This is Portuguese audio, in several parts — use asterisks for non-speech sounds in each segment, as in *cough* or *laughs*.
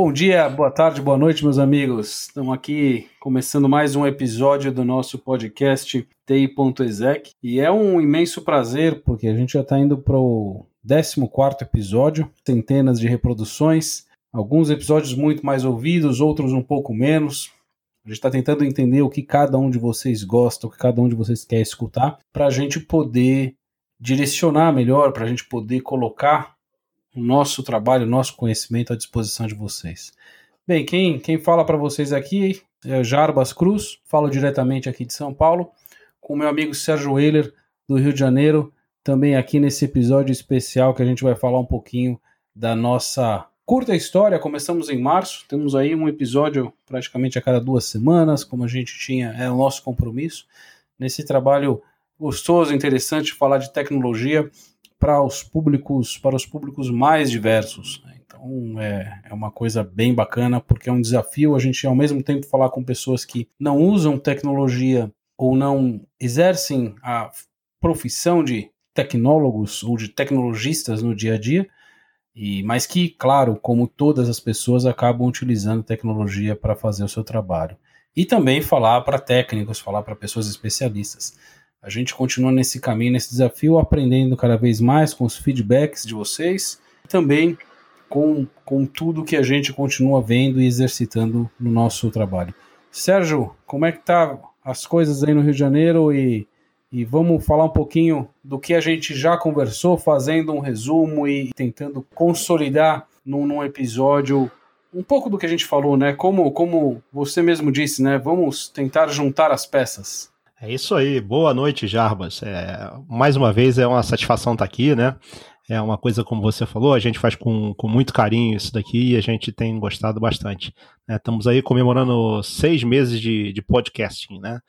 Bom dia, boa tarde, boa noite, meus amigos. Estamos aqui começando mais um episódio do nosso podcast TI.exec e é um imenso prazer porque a gente já está indo para o 14 episódio, centenas de reproduções, alguns episódios muito mais ouvidos, outros um pouco menos. A gente está tentando entender o que cada um de vocês gosta, o que cada um de vocês quer escutar, para a gente poder direcionar melhor, para a gente poder colocar o nosso trabalho, o nosso conhecimento à disposição de vocês. Bem, quem, quem fala para vocês aqui é Jarbas Cruz, falo diretamente aqui de São Paulo, com meu amigo Sérgio Weiler, do Rio de Janeiro, também aqui nesse episódio especial que a gente vai falar um pouquinho da nossa curta história. Começamos em março, temos aí um episódio praticamente a cada duas semanas, como a gente tinha, é o nosso compromisso, nesse trabalho gostoso, interessante, falar de tecnologia para os públicos, para os públicos mais diversos. Né? Então é, é uma coisa bem bacana, porque é um desafio a gente ao mesmo tempo falar com pessoas que não usam tecnologia ou não exercem a profissão de tecnólogos ou de tecnologistas no dia a dia, e mas que, claro, como todas as pessoas acabam utilizando tecnologia para fazer o seu trabalho. E também falar para técnicos, falar para pessoas especialistas. A gente continua nesse caminho, nesse desafio, aprendendo cada vez mais com os feedbacks de vocês, também com, com tudo que a gente continua vendo e exercitando no nosso trabalho. Sérgio, como é que tá as coisas aí no Rio de Janeiro e, e vamos falar um pouquinho do que a gente já conversou, fazendo um resumo e tentando consolidar num, num episódio um pouco do que a gente falou, né? Como, como você mesmo disse, né? Vamos tentar juntar as peças. É isso aí, boa noite, Jarbas. É, mais uma vez é uma satisfação estar aqui, né? É uma coisa, como você falou, a gente faz com, com muito carinho isso daqui e a gente tem gostado bastante. Né? Estamos aí comemorando seis meses de, de podcasting, né?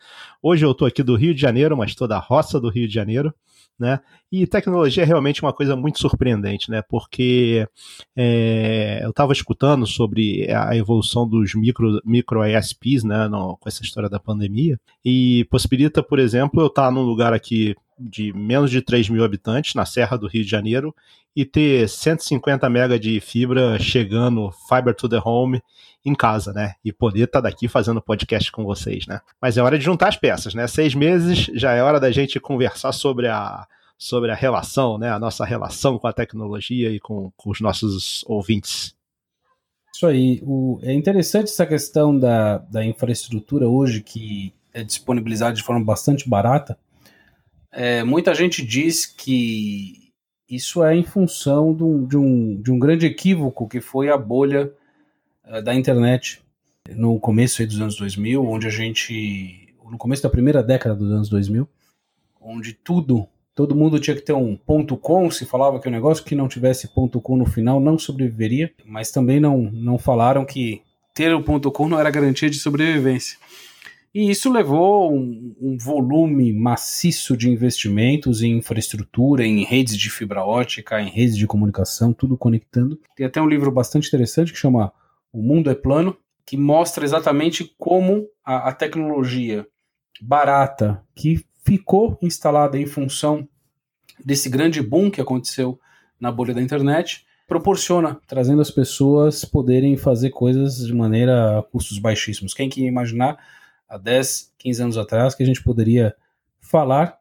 Hoje eu estou aqui do Rio de Janeiro, mas estou da roça do Rio de Janeiro né? E tecnologia é realmente uma coisa muito surpreendente, né? Porque é, eu estava escutando sobre a evolução dos micro, micro ISPs, né? No, com essa história da pandemia, e possibilita, por exemplo, eu estar tá num lugar aqui de menos de 3 mil habitantes, na Serra do Rio de Janeiro, e ter 150 mega de fibra chegando, fiber to the home, em casa, né? E poder estar tá daqui fazendo podcast com vocês, né? Mas é hora de juntar as peças, né? Seis meses já é hora da gente conversar sobre a, sobre a relação, né? A nossa relação com a tecnologia e com, com os nossos ouvintes. Isso aí. O, é interessante essa questão da, da infraestrutura hoje que é disponibilizada de forma bastante barata. É, muita gente diz que isso é em função de um, de um, de um grande equívoco que foi a bolha da internet no começo dos anos 2000, onde a gente, no começo da primeira década dos anos 2000, onde tudo, todo mundo tinha que ter um ponto .com, se falava que o negócio que não tivesse ponto .com no final não sobreviveria, mas também não, não falaram que ter o ponto .com não era garantia de sobrevivência. E isso levou um, um, volume maciço de investimentos em infraestrutura, em redes de fibra ótica, em redes de comunicação, tudo conectando. Tem até um livro bastante interessante que chama O Mundo é Plano, que mostra exatamente como a, a tecnologia barata que ficou instalada em função desse grande boom que aconteceu na bolha da internet proporciona, trazendo as pessoas poderem fazer coisas de maneira a custos baixíssimos. Quem que ia imaginar há 10, 15 anos atrás que a gente poderia falar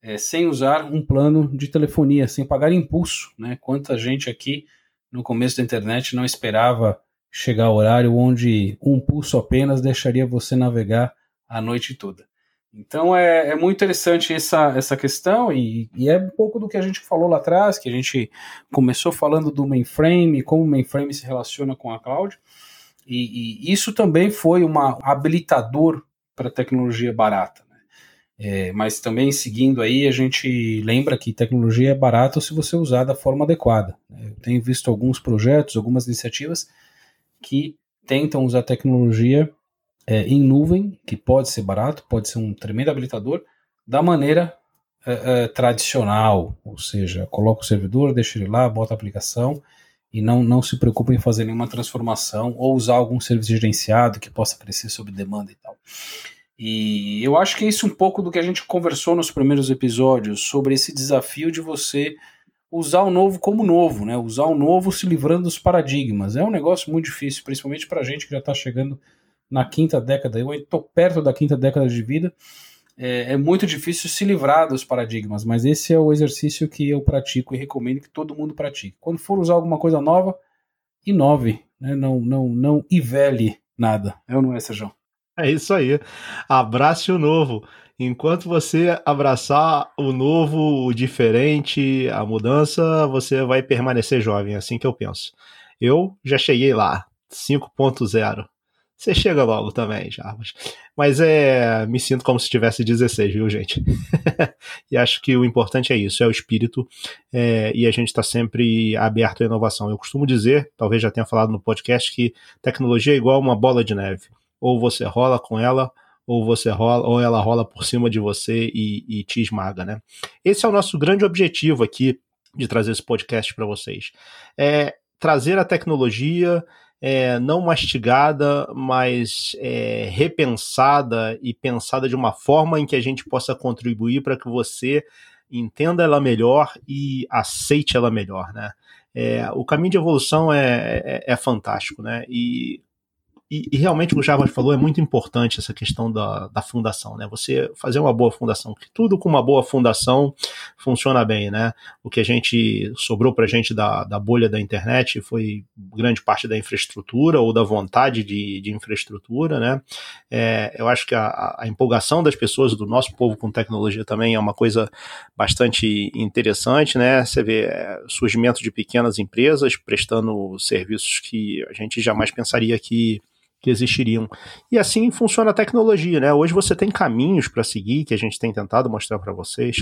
é, sem usar um plano de telefonia, sem pagar impulso. Né? Quanta gente aqui no começo da internet não esperava chegar ao horário onde um pulso apenas deixaria você navegar a noite toda. Então é, é muito interessante essa, essa questão, e, e, é um pouco do que a gente falou lá atrás, que a gente começou falando do mainframe, como o mainframe se relaciona com a cloud, e, e isso também foi um habilitador para tecnologia barata. Né? É, mas também seguindo aí, a gente lembra que tecnologia é barata se você usar da forma adequada. Né? Eu tenho visto alguns projetos, algumas iniciativas que tentam usar tecnologia é, em nuvem, que pode ser barato, pode ser um tremendo habilitador, da maneira é, é, tradicional, ou seja, coloca o servidor, deixa ele lá, bota a aplicação e não, não se preocupa em fazer nenhuma transformação ou usar algum serviço gerenciado que possa crescer sob demanda e tal. E eu acho que é isso um pouco do que a gente conversou nos primeiros episódios sobre esse desafio de você usar o novo como novo, né? Usar o novo se livrando dos paradigmas. É um negócio muito difícil, principalmente para gente que já está chegando na quinta década. Eu estou perto da quinta década de vida. É, é, muito difícil se livrar dos paradigmas, mas esse é o exercício que eu pratico e recomendo que todo mundo pratique. Quando for usar alguma coisa nova, inove, né? não, não, não ivele nada. É ou não é, Sérgio? É isso aí. Abrace o novo. Enquanto você abraçar o novo, o diferente, a mudança, você vai permanecer jovem, é assim que eu penso. Eu já cheguei lá, 5.0. Você chega logo também, Jarbas. Mas é, me sinto como se tivesse 16, viu, gente? *laughs* e acho que o importante é isso, é o espírito, é, e a gente está sempre aberto à inovação. Eu costumo dizer, talvez já tenha falado no podcast, que tecnologia é igual uma bola de neve. Ou você rola com ela, ou você rola, ou ela rola por cima de você e, e te esmaga, né? Esse é o nosso grande objetivo aqui de trazer esse podcast para vocês. É trazer a tecnologia é, não mastigada, mas é, repensada e pensada de uma forma em que a gente possa contribuir para que você entenda ela melhor e aceite ela melhor, né? É, o caminho de evolução é, é, é fantástico, né? E e, e, realmente o que o Jarbas falou é muito importante essa questão da, da fundação, né? Você fazer uma boa fundação, que tudo com uma boa fundação funciona bem, né? O que a gente sobrou para a gente da, da bolha da internet foi grande parte da infraestrutura ou da vontade de, de infraestrutura, né? É, eu acho que a, a empolgação das pessoas, do nosso povo com tecnologia também é uma coisa bastante interessante, né? Você vê é, surgimento de pequenas empresas prestando serviços que a gente jamais pensaria que que existiriam. E assim funciona a tecnologia, né? Hoje você tem caminhos para seguir, que a gente tem tentado mostrar para vocês,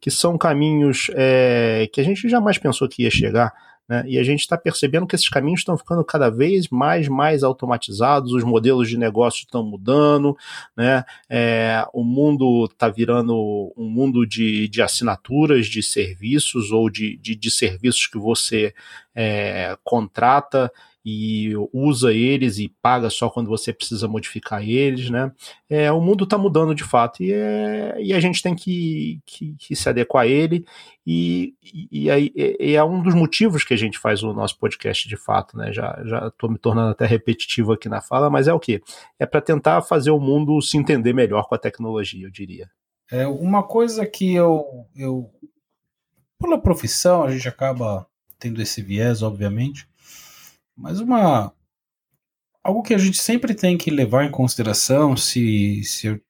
que são caminhos é, que a gente jamais pensou que ia chegar. Né? E a gente está percebendo que esses caminhos estão ficando cada vez mais mais automatizados, os modelos de negócio estão mudando, né? É, o mundo está virando um mundo de, de assinaturas de serviços ou de, de, de serviços que você é, contrata e usa eles e paga só quando você precisa modificar eles, né? É, o mundo está mudando de fato e, é, e, a gente tem que, que, que se adequar a ele e, e, e, é um dos motivos que a gente faz o nosso podcast de fato, né? Já já estou me tornando até repetitivo aqui na fala, mas é o que é para tentar fazer o mundo se entender melhor com a tecnologia, eu diria. É uma coisa que eu eu pela profissão a gente acaba tendo esse viés, obviamente mas uma algo que a gente sempre tem que levar em consideração se, se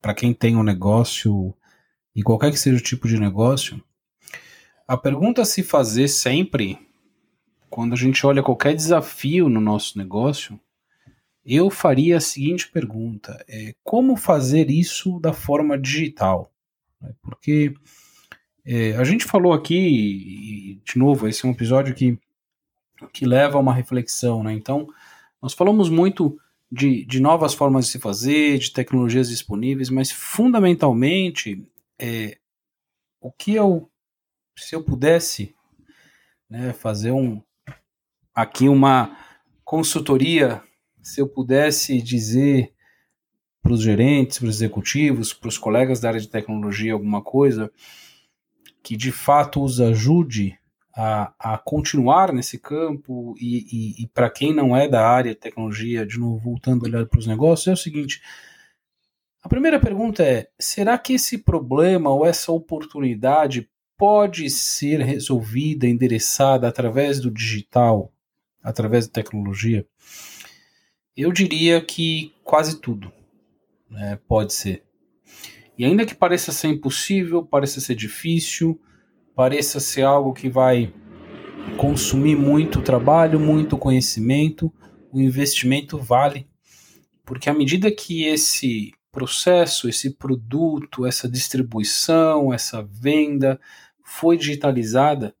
para quem tem um negócio e qualquer que seja o tipo de negócio, a pergunta a se fazer sempre quando a gente olha qualquer desafio no nosso negócio, eu faria a seguinte pergunta: é, como fazer isso da forma digital? Porque é, a gente falou aqui, e, de novo, esse é um episódio que que leva a uma reflexão, né? Então, nós falamos muito de, de novas formas de se fazer, de tecnologias disponíveis, mas fundamentalmente, é, o que eu, se eu pudesse né, fazer um, aqui uma consultoria, se eu pudesse dizer para os gerentes, para os executivos, para os colegas da área de tecnologia alguma coisa que de fato os ajude a, a continuar nesse campo e, e, e para quem não é da área de tecnologia, de novo, voltando a olhar para os negócios, é o seguinte: a primeira pergunta é: será que esse problema ou essa oportunidade pode ser resolvida, endereçada através do digital, através da tecnologia? Eu diria que quase tudo né, pode ser. E ainda que pareça ser impossível, pareça ser difícil, pareça ser algo que vai consumir muito trabalho, muito conhecimento, o investimento vale, porque à medida que esse processo, esse produto, essa distribuição, essa venda foi digitalizada,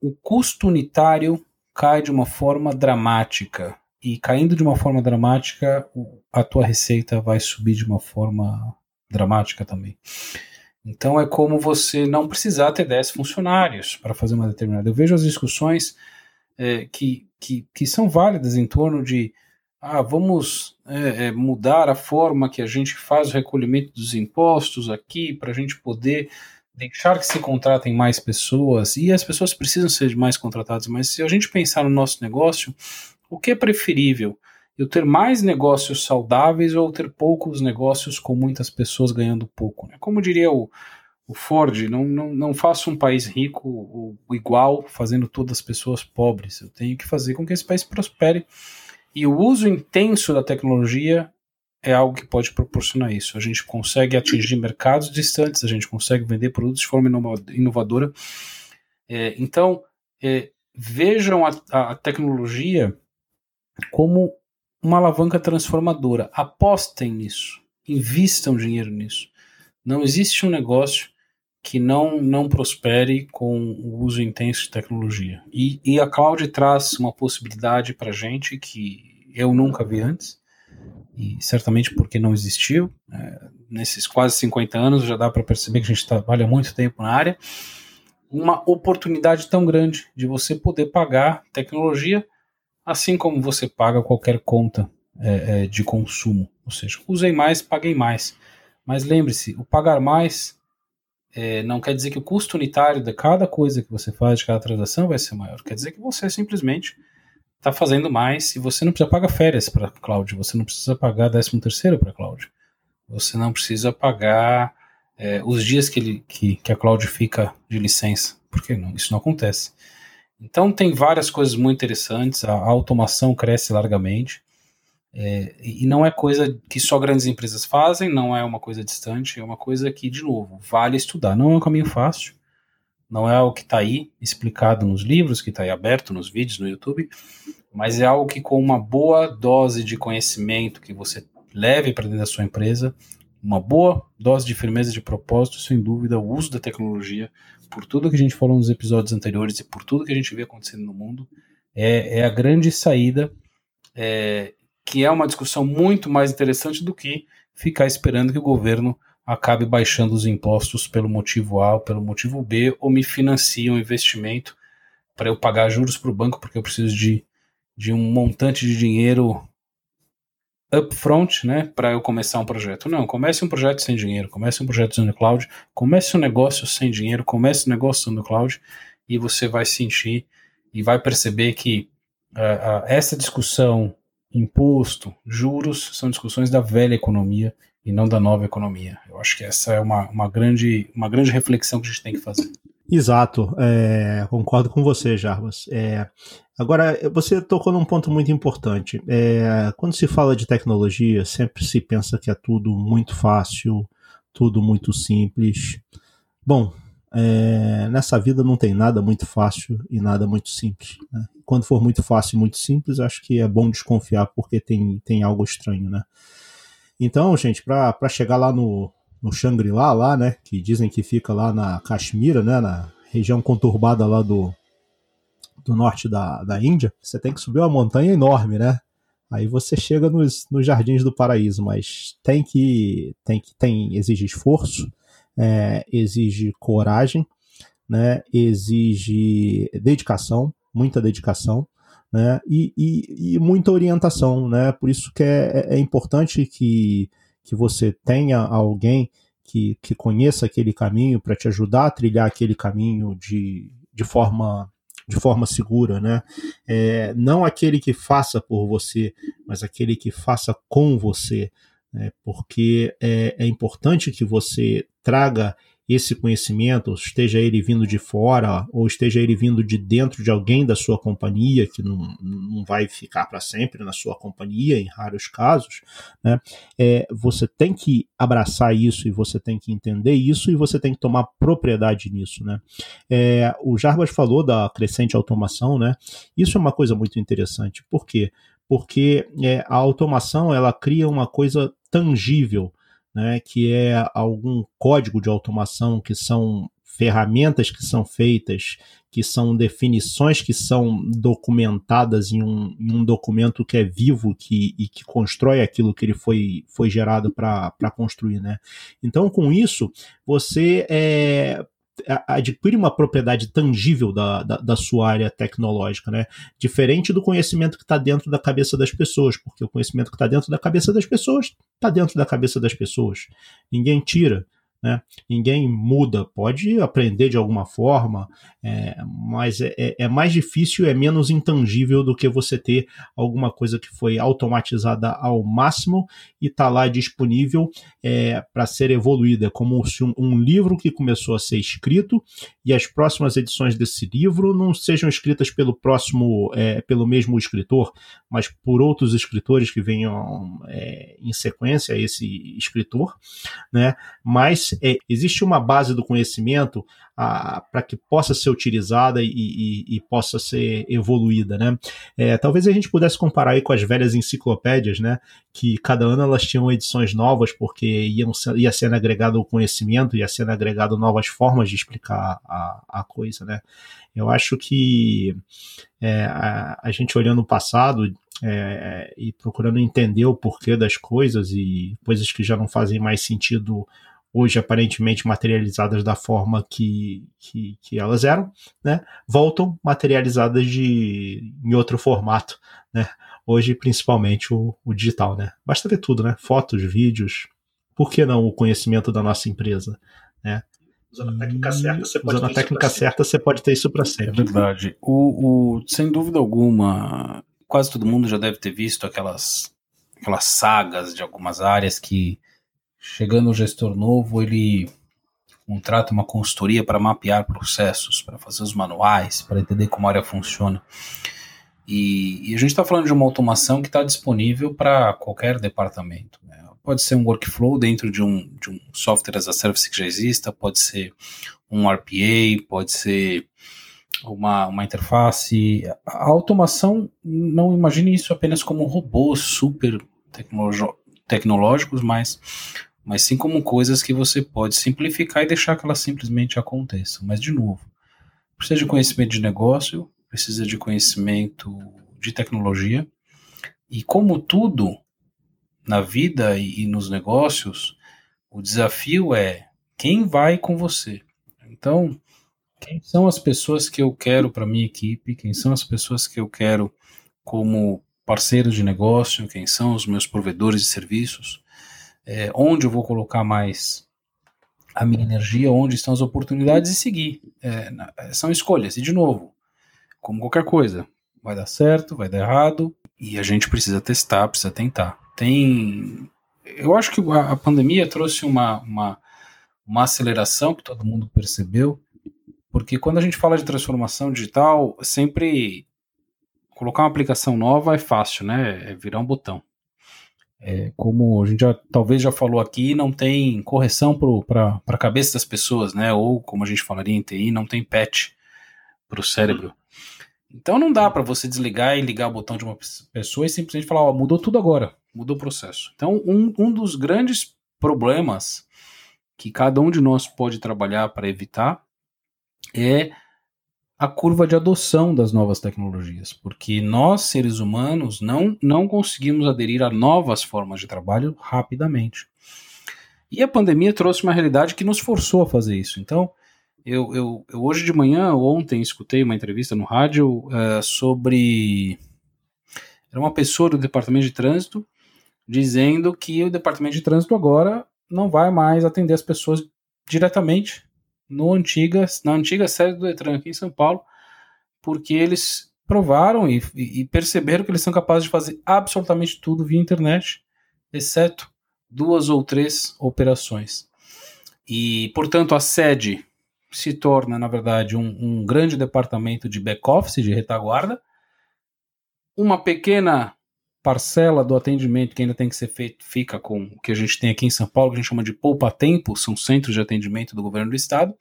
o custo unitário cai de uma forma dramática. E caindo de uma forma dramática, a tua receita vai subir de uma forma dramática também. Então é como você não precisar ter 10 funcionários para fazer uma determinada. Eu vejo as discussões é, que, que, que são válidas em torno de ah, vamos é, é, mudar a forma que a gente faz o recolhimento dos impostos aqui para a gente poder deixar que se contratem mais pessoas, e as pessoas precisam ser mais contratadas, mas se a gente pensar no nosso negócio, o que é preferível? Eu ter mais negócios saudáveis ou ter poucos negócios com muitas pessoas ganhando pouco? Né? Como diria o, o Ford, não, não, não faço um país rico igual fazendo todas as pessoas pobres. Eu tenho que fazer com que esse país prospere. E o uso intenso da tecnologia é algo que pode proporcionar isso. A gente consegue atingir mercados distantes, a gente consegue vender produtos de forma inovadora. É, então, é, vejam a, a, tecnologia como uma alavanca transformadora. Apostem nisso, invistam dinheiro nisso. Não existe um negócio que não, não prospere com o uso intenso de tecnologia. E, e a cloud traz uma possibilidade para gente que eu nunca vi antes, e certamente porque não existiu. É, nesses quase 50 anos já dá para perceber que a gente trabalha muito tempo na área. Uma oportunidade tão grande de você poder pagar tecnologia assim como você paga qualquer conta é, é, de consumo. Ou seja, usem mais, paguem mais. Mas lembre-se, o pagar mais é, não quer dizer que o custo unitário de cada coisa que você faz, de cada transação, vai ser maior. Quer dizer que você simplesmente está fazendo mais e você não precisa pagar férias para cloud, você não precisa pagar 13 terceiro para cloud, você não precisa pagar é, os dias que, ele, que, que a cloud fica de licença, porque não, isso não acontece. Então tem várias coisas muito interessantes, a, a automação cresce largamente, é, e não é coisa que só grandes empresas fazem, não é uma coisa distante, é uma coisa que, de novo, vale estudar. Não é um caminho fácil, não é o que está aí explicado nos livros, que está aí aberto nos vídeos no YouTube, mas é algo que com uma boa dose de conhecimento que você leve para dentro da sua empresa, uma boa dose de firmeza de propósito, sem dúvida, o uso da tecnologia, por tudo que a gente falou nos episódios anteriores e por tudo que a gente vê acontecendo no mundo, é, é a grande saída, é, que é uma discussão muito mais interessante do que ficar esperando que o governo acabe baixando os impostos pelo motivo A ou pelo motivo B, ou me financia um investimento para eu pagar juros para o banco porque eu preciso de, de um montante de dinheiro upfront, né, para eu começar um projeto. Não, comece um projeto sem dinheiro, comece um projeto usando cloud, comece um negócio sem dinheiro, comece um negócio usando cloud e você vai sentir e vai perceber que uh, uh, essa discussão imposto, juros, são discussões da velha economia e não da nova economia. Eu acho que essa é uma, uma, grande, uma grande reflexão que a gente tem que fazer. Exato, é, concordo com você, Jarbas. É, agora, você tocou num ponto muito importante. É, quando se fala de tecnologia, sempre se pensa que é tudo muito fácil, tudo muito simples. Bom, é, nessa vida não tem nada muito fácil e nada muito simples. Né? Quando for muito fácil e muito simples, acho que é bom desconfiar porque tem, tem algo estranho, né? Então, gente, para chegar lá no, no Shangri-La, lá, né, que dizem que fica lá na Caxemira, né, na região conturbada lá do, do norte da, da Índia, você tem que subir uma montanha enorme, né? Aí você chega nos, nos jardins do paraíso, mas tem que tem que tem exige esforço, é, exige coragem, né? Exige dedicação, muita dedicação né? E, e, e, muita orientação, né? Por isso que é, é, é importante que, que você tenha alguém que, que conheça aquele caminho para te ajudar a trilhar aquele caminho de, de forma de forma segura, né? É, não aquele que faça por você, mas aquele que faça com você, né? porque é, é importante que você traga esse conhecimento, esteja ele vindo de fora ou esteja ele vindo de dentro de alguém da sua companhia, que não, não vai ficar para sempre na sua companhia, em raros casos, né? É, você tem que abraçar isso e você tem que entender isso e você tem que tomar propriedade nisso. Né? É, o Jarbas falou da crescente automação, né? isso é uma coisa muito interessante. Por quê? Porque é, a automação ela cria uma coisa tangível né, que é algum código de automação, que são ferramentas que são feitas, que são definições que são documentadas em um, em um documento que é vivo que, e que constrói aquilo que ele foi, foi gerado para construir. Né? Então, com isso, você é, adquire uma propriedade tangível da, da, da, sua área tecnológica, né? Diferente do conhecimento que está dentro da cabeça das pessoas, porque o conhecimento que está dentro da cabeça das pessoas está dentro da cabeça das pessoas. Ninguém tira. Né? Ninguém muda, pode aprender de alguma forma, é, mas é, é, é mais difícil, é menos intangível do que você ter alguma coisa que foi automatizada ao máximo e está lá disponível é, para ser evoluída, como se um, um livro que começou a ser escrito e as próximas edições desse livro não sejam escritas pelo próximo, é, pelo mesmo escritor, mas por outros escritores que venham é, em sequência a esse escritor, né? Mas é, existe uma base do conhecimento para que possa ser utilizada e, e, e possa ser evoluída, né? É, talvez a gente pudesse comparar aí com as velhas enciclopédias, né? Que cada ano elas tinham edições novas porque iam, ia sendo agregado o conhecimento, ia sendo agregado novas formas de explicar a, a coisa, né? Eu acho que é, a, a, gente olhando o passado é, e procurando entender o porquê das coisas e coisas que já não fazem mais sentido hoje aparentemente materializadas da forma que, que, que, elas eram, né, voltam materializadas de, em outro formato, né, hoje principalmente o, o digital, né, basta ver tudo, né, fotos, vídeos, por que não o conhecimento da nossa empresa, né, usando a técnica certa, você pode, usando a técnica certa, você pode ter isso para sempre. É verdade. O, o, sem dúvida alguma, quase todo mundo já deve ter visto aquelas, aquelas sagas de algumas áreas que chegando o gestor novo, ele contrata uma consultoria para mapear processos, para fazer os manuais, para entender como a área funciona. E, e a gente está falando de uma automação que está disponível para qualquer departamento. Né? Pode ser um workflow dentro de um, de um software as a service que já exista, pode ser um RPA, pode ser uma, uma interface. A automação, não imagine isso apenas como robôs super tecnológicos, mas mas sim como coisas que você pode simplificar e deixar que elas simplesmente aconteçam. Mas, de novo, precisa de conhecimento de negócio, precisa de conhecimento de tecnologia, e como tudo na vida e, e nos negócios, o desafio é quem vai com você. Então, quem são as pessoas que eu quero para minha equipe, quem são as pessoas que eu quero como parceiros de negócio, quem são os meus provedores de serviços, é, onde eu vou colocar mais a minha energia, onde estão as oportunidades e seguir. É, são escolhas. E, de novo, como qualquer coisa, vai dar certo, vai dar errado, e a gente precisa testar, precisa tentar. Tem. Eu acho que a, pandemia trouxe uma, uma, uma aceleração que todo mundo percebeu, porque quando a gente fala de transformação digital, sempre colocar uma aplicação nova é fácil, né? É virar um botão. É, como a gente já, talvez já falou aqui, não tem correção para a cabeça das pessoas, né? Ou, como a gente falaria em TI, não tem patch para o cérebro. Então não dá para você desligar e ligar o botão de uma pessoa e simplesmente falar, ó, mudou tudo agora, mudou o processo. Então, um, um dos grandes problemas que cada um de nós pode trabalhar para evitar é a curva de adoção das novas tecnologias, porque nós, seres humanos, não, não conseguimos aderir a novas formas de trabalho rapidamente. E a pandemia trouxe uma realidade que nos forçou a fazer isso. Então, eu, eu, eu hoje de manhã, ontem, escutei uma entrevista no rádio uh, sobre. Era uma pessoa do departamento de trânsito dizendo que o departamento de trânsito agora não vai mais atender as pessoas diretamente no antiga, na antiga sede do Detran aqui em São Paulo, porque eles provaram e, e, perceberam que eles são capazes de fazer absolutamente tudo via internet, exceto duas ou três operações. E, portanto, a sede se torna, na verdade, um, um grande departamento de back-office, de retaguarda, uma pequena parcela do atendimento que ainda tem que ser feito fica com o que a gente tem aqui em São Paulo, que a gente chama de poupa-tempo, são centros de atendimento do governo do estado,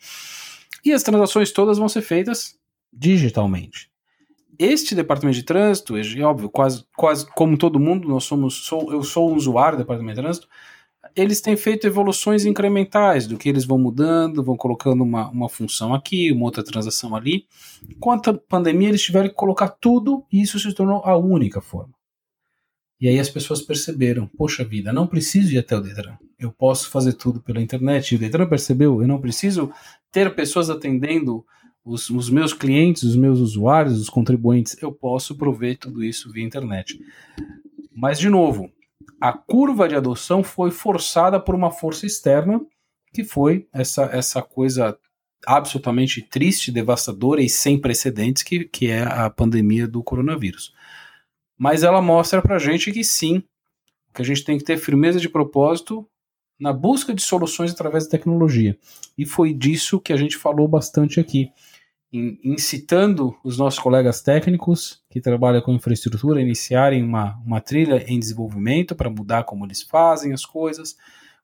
e as transações todas vão ser feitas digitalmente. Este departamento de trânsito, é óbvio, quase, quase como todo mundo, nós somos, sou, eu sou um usuário do departamento de trânsito, eles têm feito evoluções incrementais do que eles vão mudando, vão colocando uma, uma função aqui, uma outra transação ali. Com a pandemia, eles tiveram que colocar tudo e isso se tornou a única forma. E aí as pessoas perceberam, poxa vida, não preciso ir até o Detran. Eu posso fazer tudo pela internet. E o Detran percebeu, eu não preciso ter pessoas atendendo os, os, meus clientes, os meus usuários, os contribuintes. Eu posso prover tudo isso via internet. Mas, de novo, a curva de adoção foi forçada por uma força externa que foi essa, essa coisa absolutamente triste, devastadora e sem precedentes que, que é a pandemia do coronavírus. Mas ela mostra para a gente que sim, que a gente tem que ter firmeza de propósito na busca de soluções através da tecnologia. E foi disso que a gente falou bastante aqui, incitando os nossos colegas técnicos que trabalham com infraestrutura a iniciarem uma, uma trilha em desenvolvimento para mudar como eles fazem as coisas,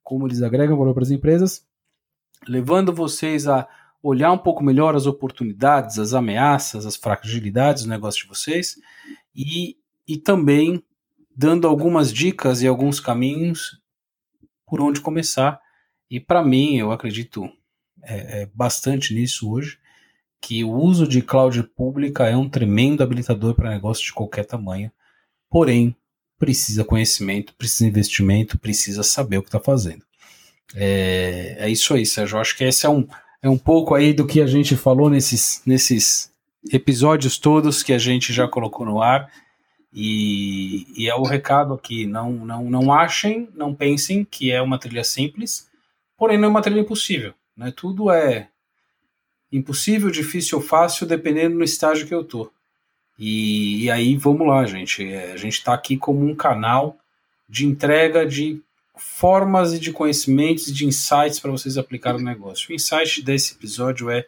como eles agregam valor para as empresas, levando vocês a olhar um pouco melhor as oportunidades, as ameaças, as fragilidades do negócio de vocês e, e também dando algumas dicas e alguns caminhos por onde começar. E para mim, eu acredito é, é, bastante nisso hoje, que o uso de cloud pública é um tremendo habilitador para negócio de qualquer tamanho. Porém, precisa conhecimento, precisa investimento, precisa saber o que está fazendo. É, é isso aí, Sérgio. Acho que esse é um, é um pouco aí do que a gente falou nesses, nesses episódios todos que a gente já colocou no ar. E, e, é o recado aqui: não, não, não achem, não pensem que é uma trilha simples, porém não é uma trilha impossível. Né? Tudo é impossível, difícil ou fácil, dependendo do estágio que eu tô. E, e aí vamos lá, gente. É, a gente está aqui como um canal de entrega de formas e de conhecimentos e de insights para vocês aplicar no negócio. O insight desse episódio é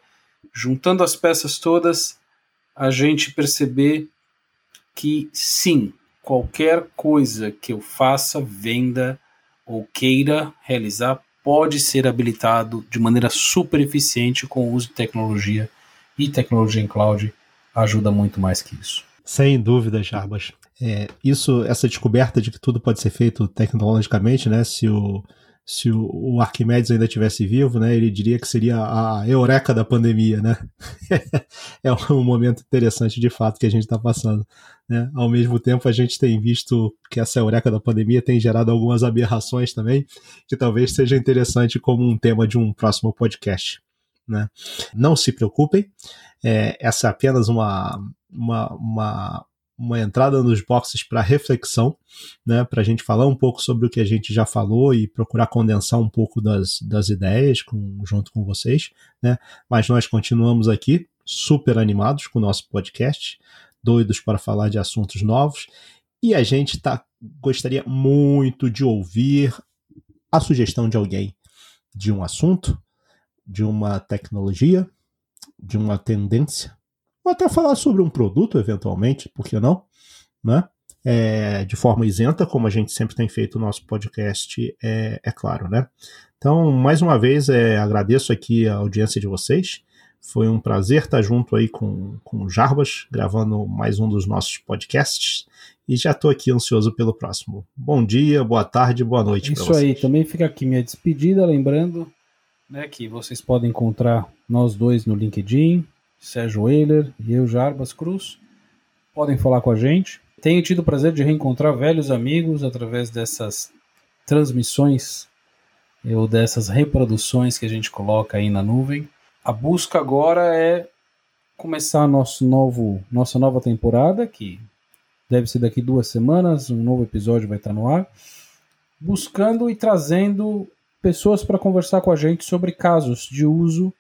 juntando as peças todas, a gente perceber que sim, qualquer coisa que eu faça, venda ou queira realizar pode ser habilitado de maneira super eficiente com o uso de tecnologia e tecnologia em cloud ajuda muito mais que isso. Sem dúvida, Jarbas. É, isso, essa descoberta de que tudo pode ser feito tecnologicamente, né? Se o, se o, o Arquimedes ainda tivesse vivo, né? Ele diria que seria a eureka da pandemia, né? *laughs* é um momento interessante de fato que a gente está passando. Né? Ao mesmo tempo, a gente tem visto que essa eureka da pandemia tem gerado algumas aberrações também, que talvez seja interessante como um tema de um próximo podcast. Né? Não se preocupem, é, essa é apenas uma, uma, uma, uma entrada nos boxes para reflexão, né, para a gente falar um pouco sobre o que a gente já falou e procurar condensar um pouco das, das ideias com, junto com vocês. Né, mas nós continuamos aqui super animados com o nosso podcast, doidos para falar de assuntos novos e a gente tá, gostaria muito de ouvir a sugestão de alguém de um assunto, de uma tecnologia, de uma tendência, ou até falar sobre um produto, eventualmente, por que não? Né? É, de forma isenta, como a gente sempre tem feito o nosso podcast, é, é claro, né? Então, mais uma vez, é, agradeço aqui a audiência de vocês. Foi um prazer estar junto aí com, com o Jarbas, gravando mais um dos nossos podcasts. E já estou aqui ansioso pelo próximo. Bom dia, boa tarde, boa noite. Isso aí, também fica aqui minha despedida, lembrando né, que vocês podem encontrar nós dois no LinkedIn, Sérgio Euler e eu, Jarbas Cruz. Podem falar com a gente. Tenho tido o prazer de reencontrar velhos amigos através dessas transmissões ou dessas reproduções que a gente coloca aí na nuvem. A busca agora é começar nosso novo, nossa nova temporada, que deve ser daqui duas semanas, um novo episódio vai estar no ar, buscando e trazendo pessoas para conversar com a gente sobre casos de uso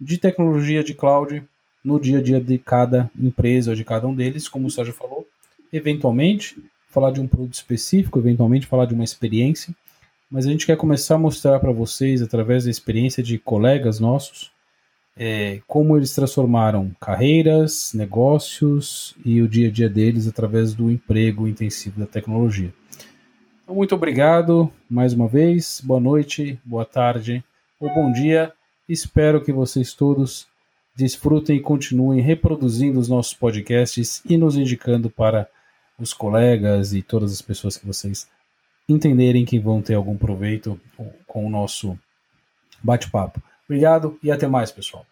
de tecnologia de cloud no dia a dia de cada empresa ou de cada um deles, como o Sérgio falou, eventualmente falar de um produto específico, eventualmente falar de uma experiência, mas a gente quer começar a mostrar para vocês, através da experiência de colegas nossos, é, como eles transformaram carreiras, negócios e o dia a dia deles através do emprego intensivo da tecnologia. Então, muito obrigado mais uma vez, boa noite, boa tarde ou bom dia. Espero que vocês todos desfrutem e continuem reproduzindo os nossos podcasts e nos indicando para os colegas e todas as pessoas que vocês entenderem que vão ter algum proveito com o nosso bate-papo. Obrigado e até mais, pessoal.